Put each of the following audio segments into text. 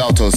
Salto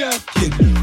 Kid.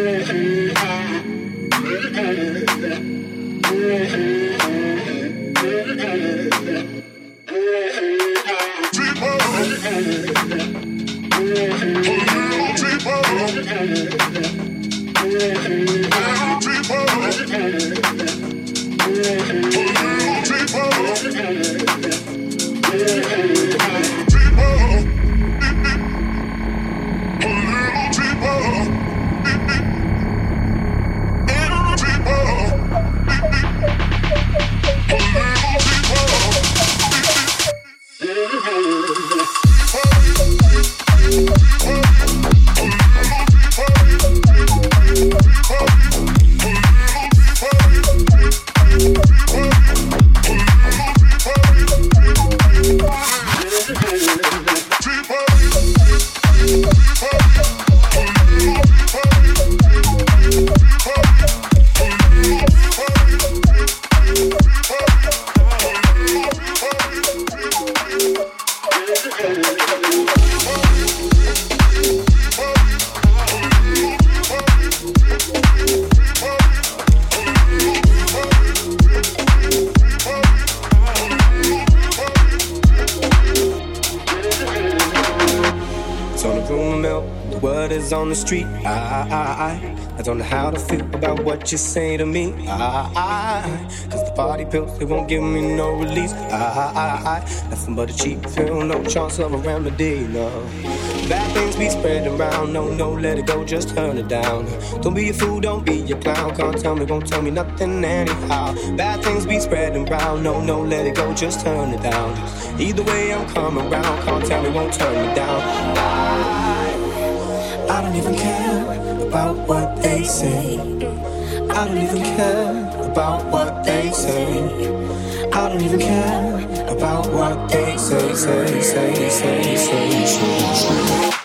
Mm-hmm. You say to me. I, I, cause the party pills, they won't give me no release. I, I, I, nothing but a cheap pill, no chance of a remedy, no. Bad things be spread around, no, no, let it go, just turn it down. Don't be a fool, don't be a clown, can't tell me, won't tell me nothing anyhow. Bad things be spreading around, no, no, let it go, just turn it down. Either way, I'm coming around, can't tell me, won't turn me down. I, I don't even care about what they say. I don't even care about what they say. I don't even care about what they say, say, say, say, say, say. say.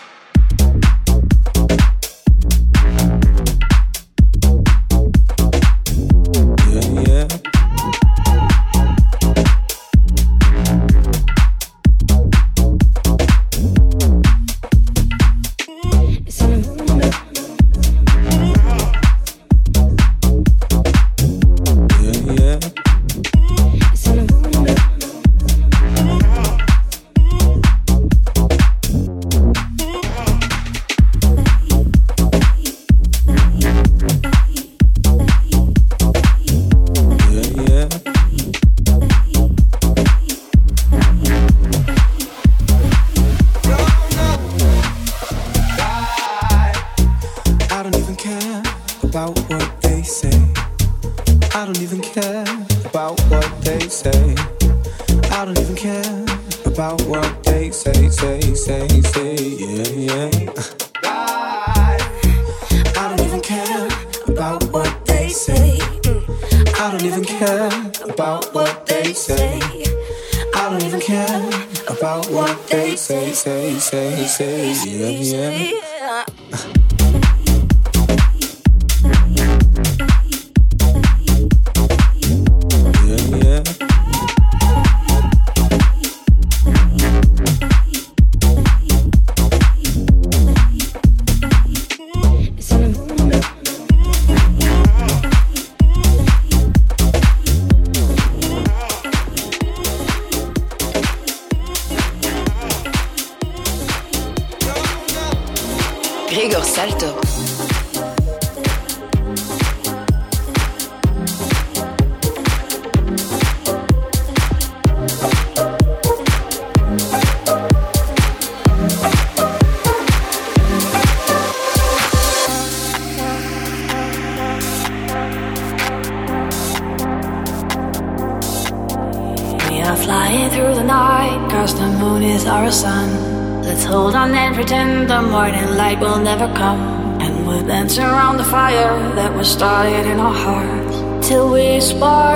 Alto. Started in our hearts. Till we spark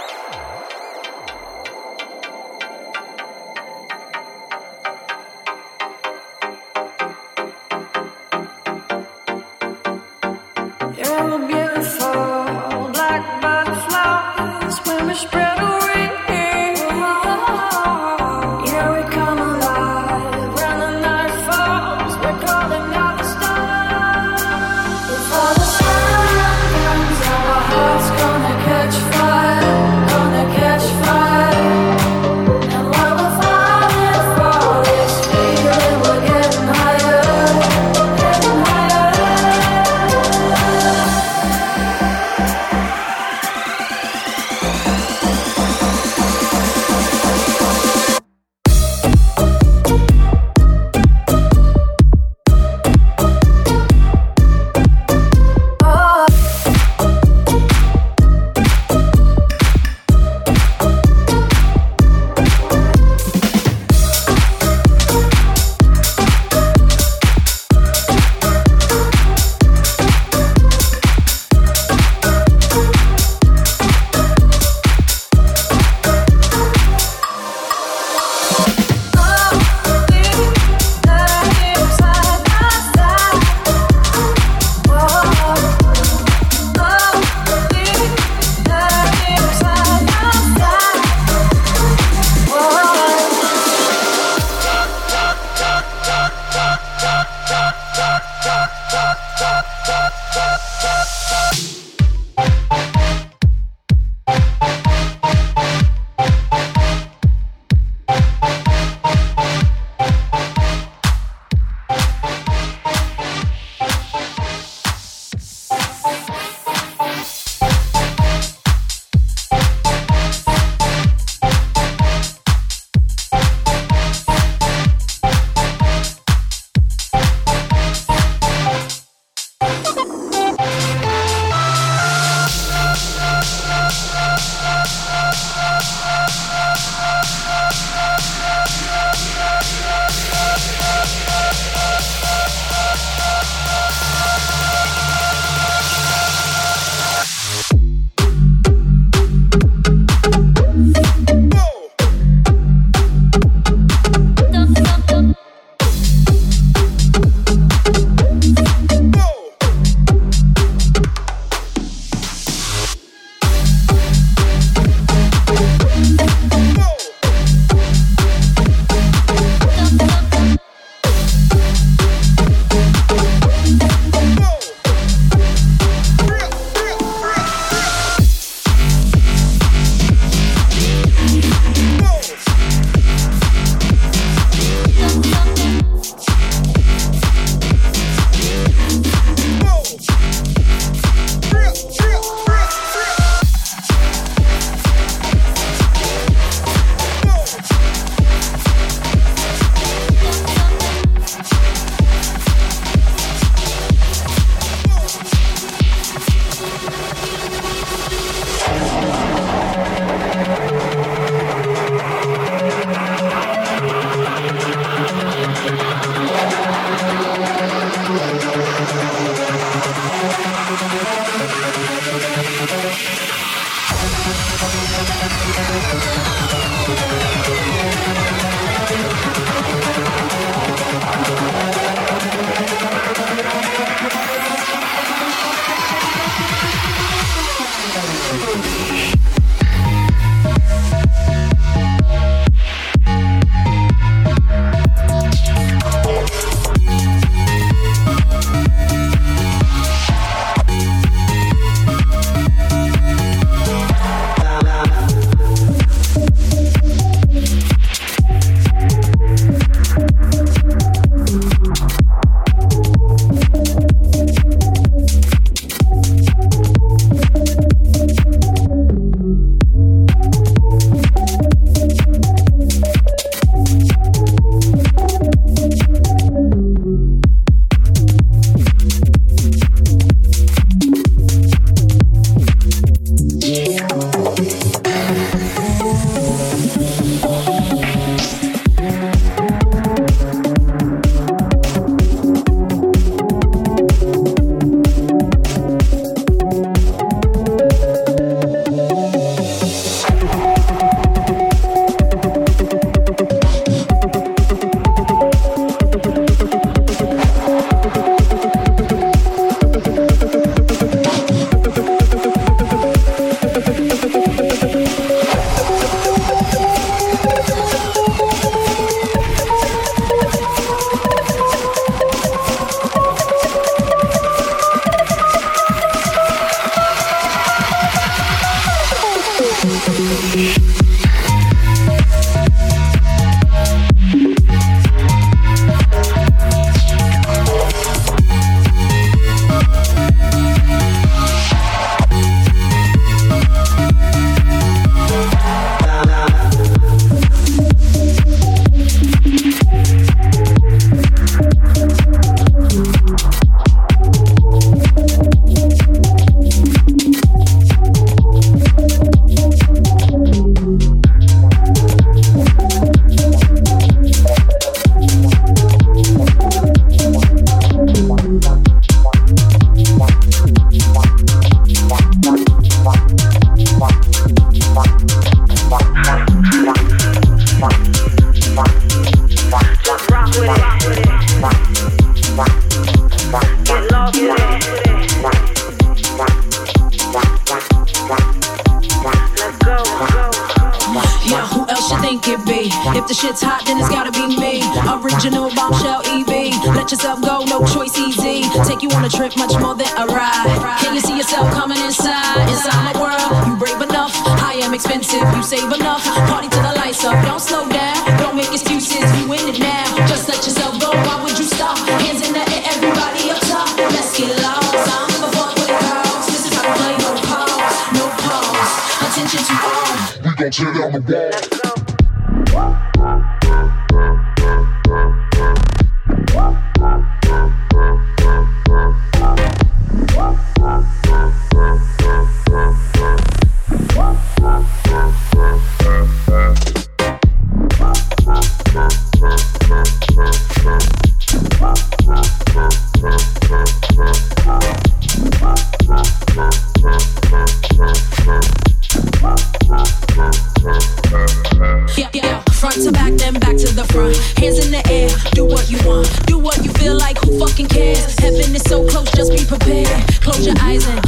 your eyes in.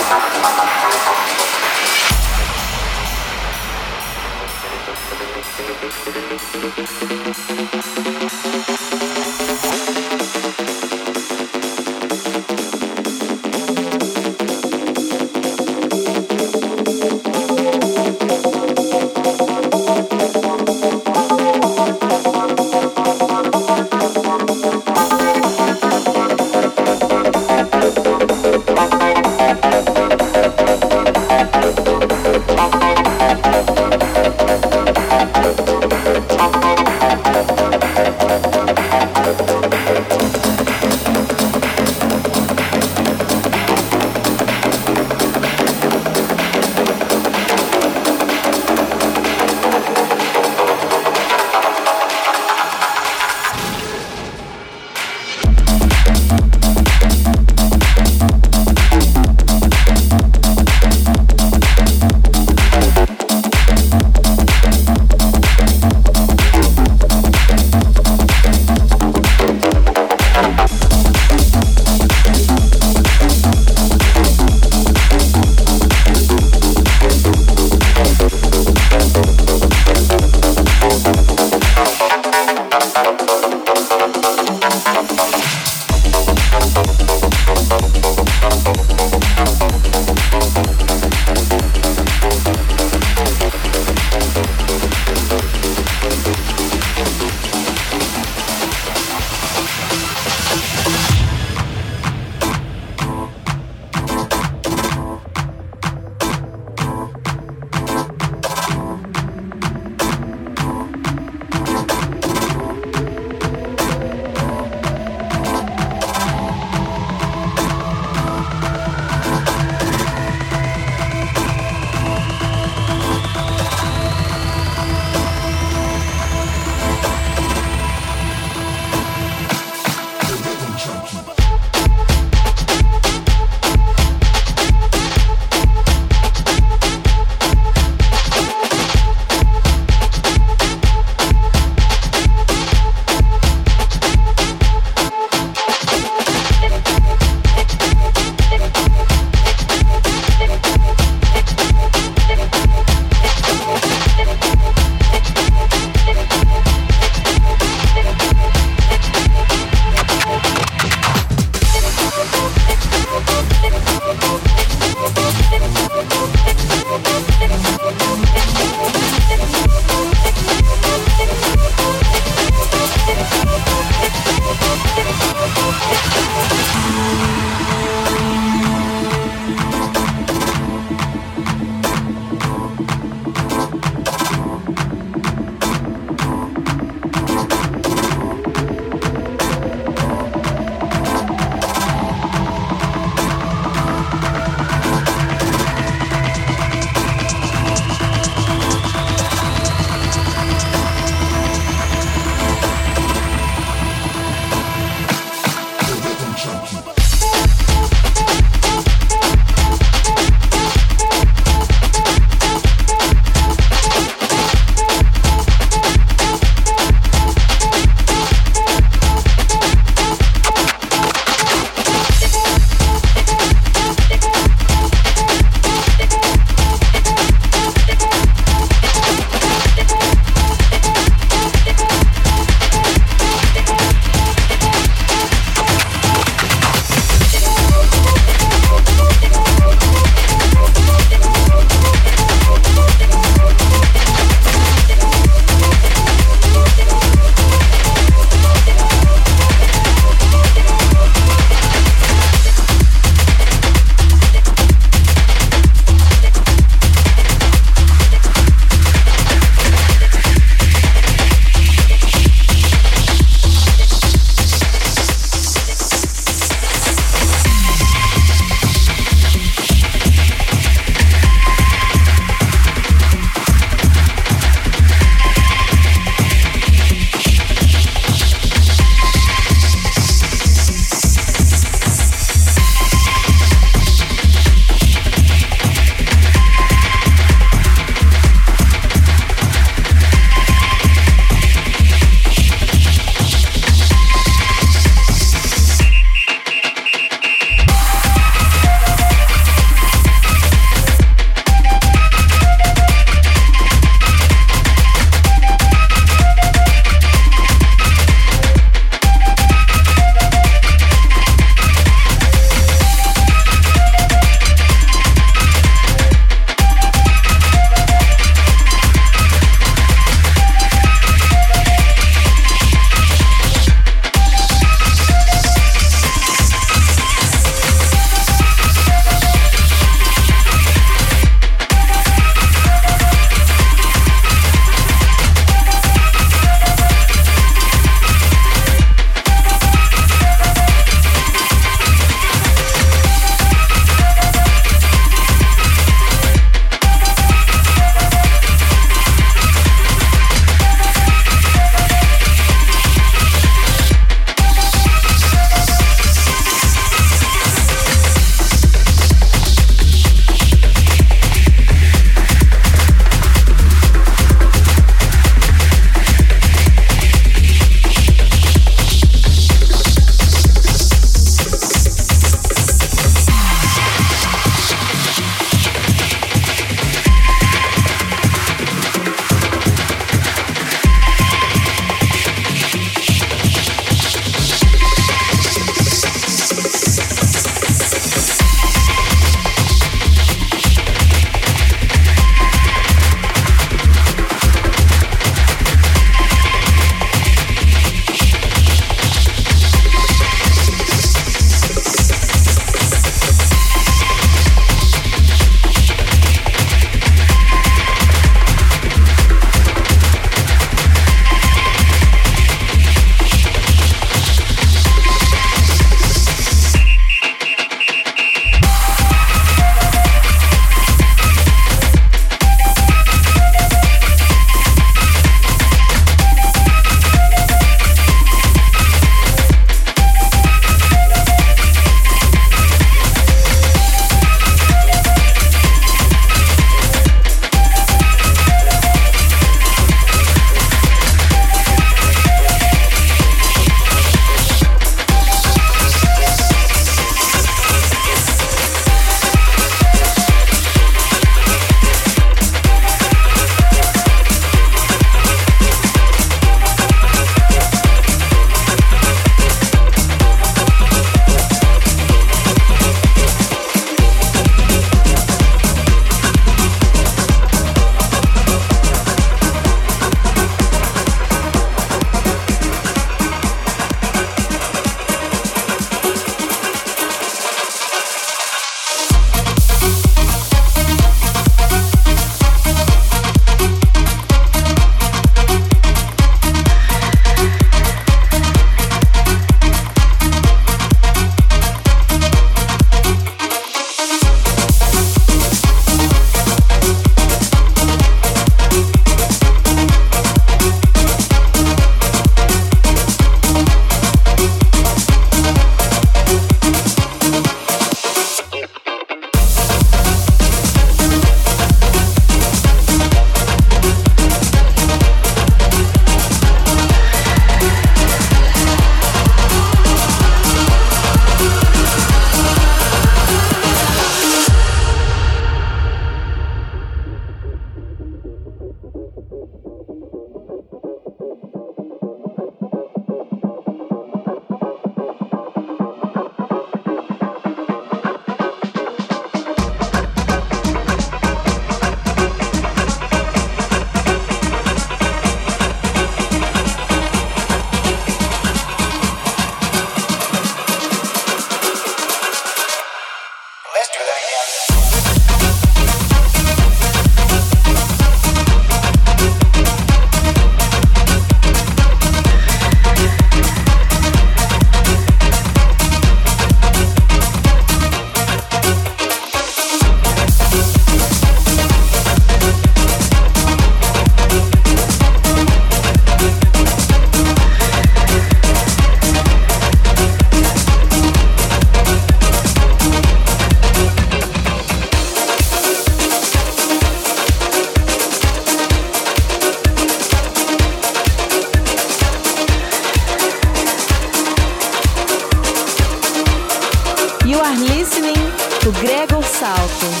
alto.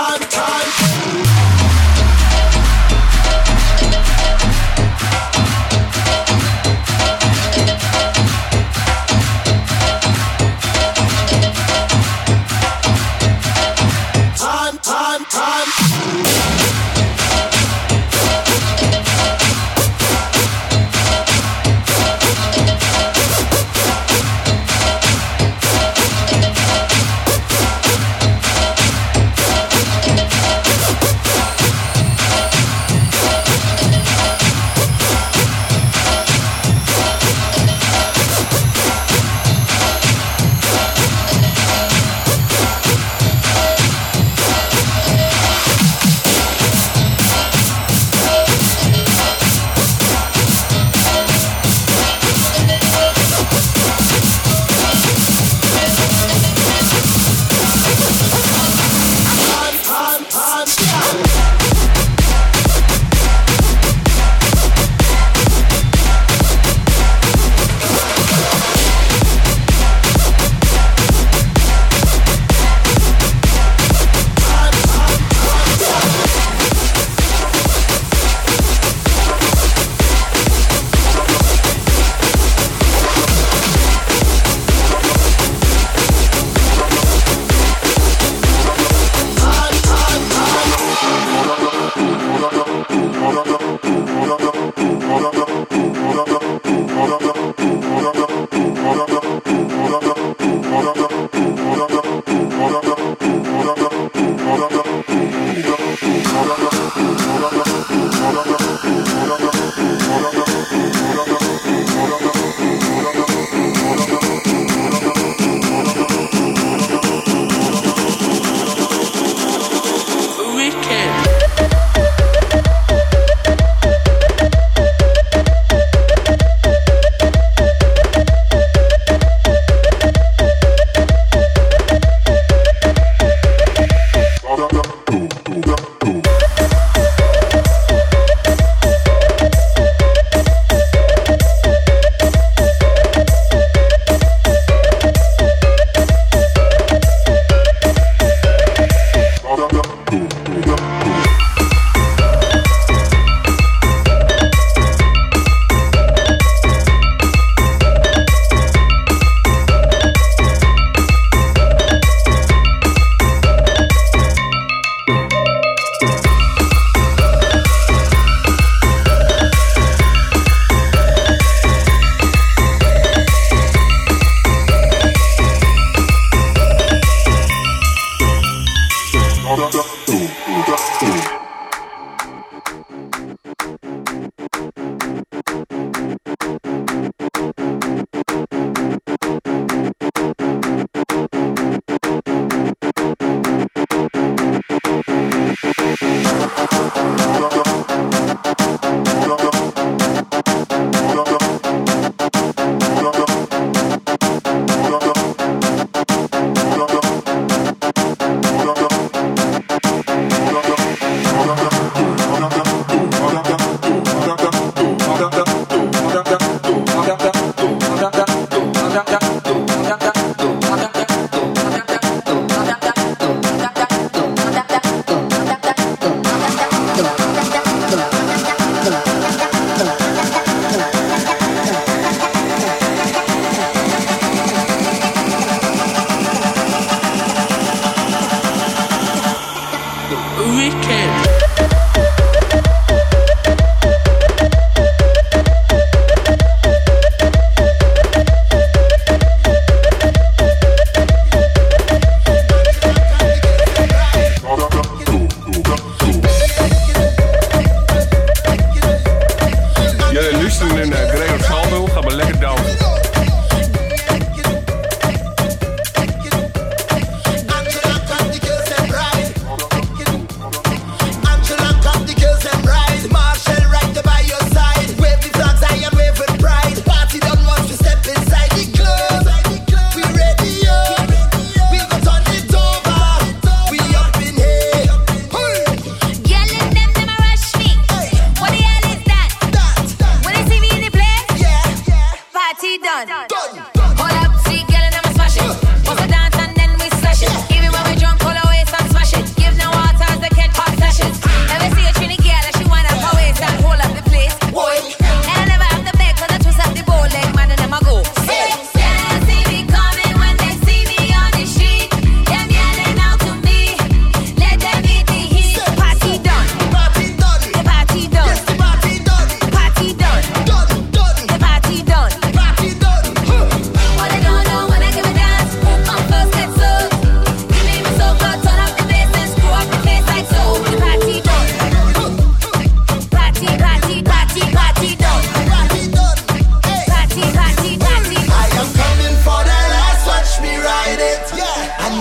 time, time.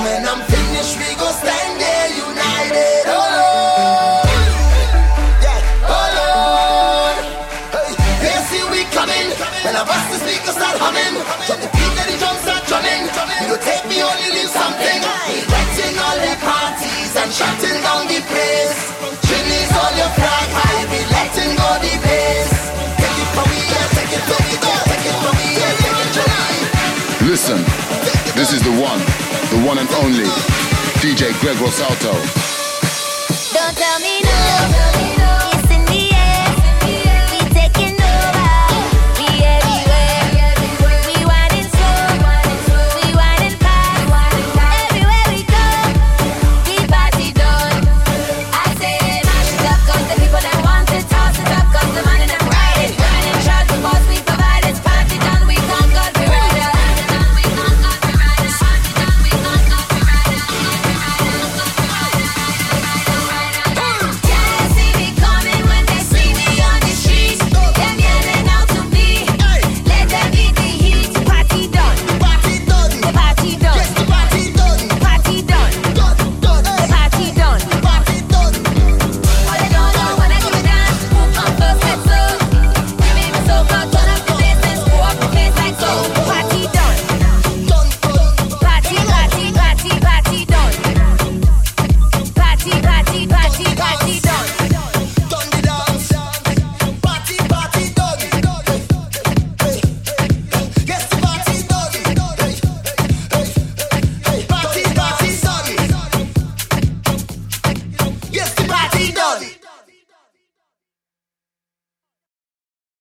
when I'm finished, we go stand there united. Oh Lord, yeah, oh Lord. Hey, they see we coming, when I bust the speakers start humming. From the beat that the drums start drumming, you take me on, you leave something. We all the parties and shutting down the place. Trini's all your flag high, we letting go the bass. Take it from me, yeah, take it, take it, yeah, take it from me, yeah, take it, Listen, this is the one one and only DJ Greg Rosalto.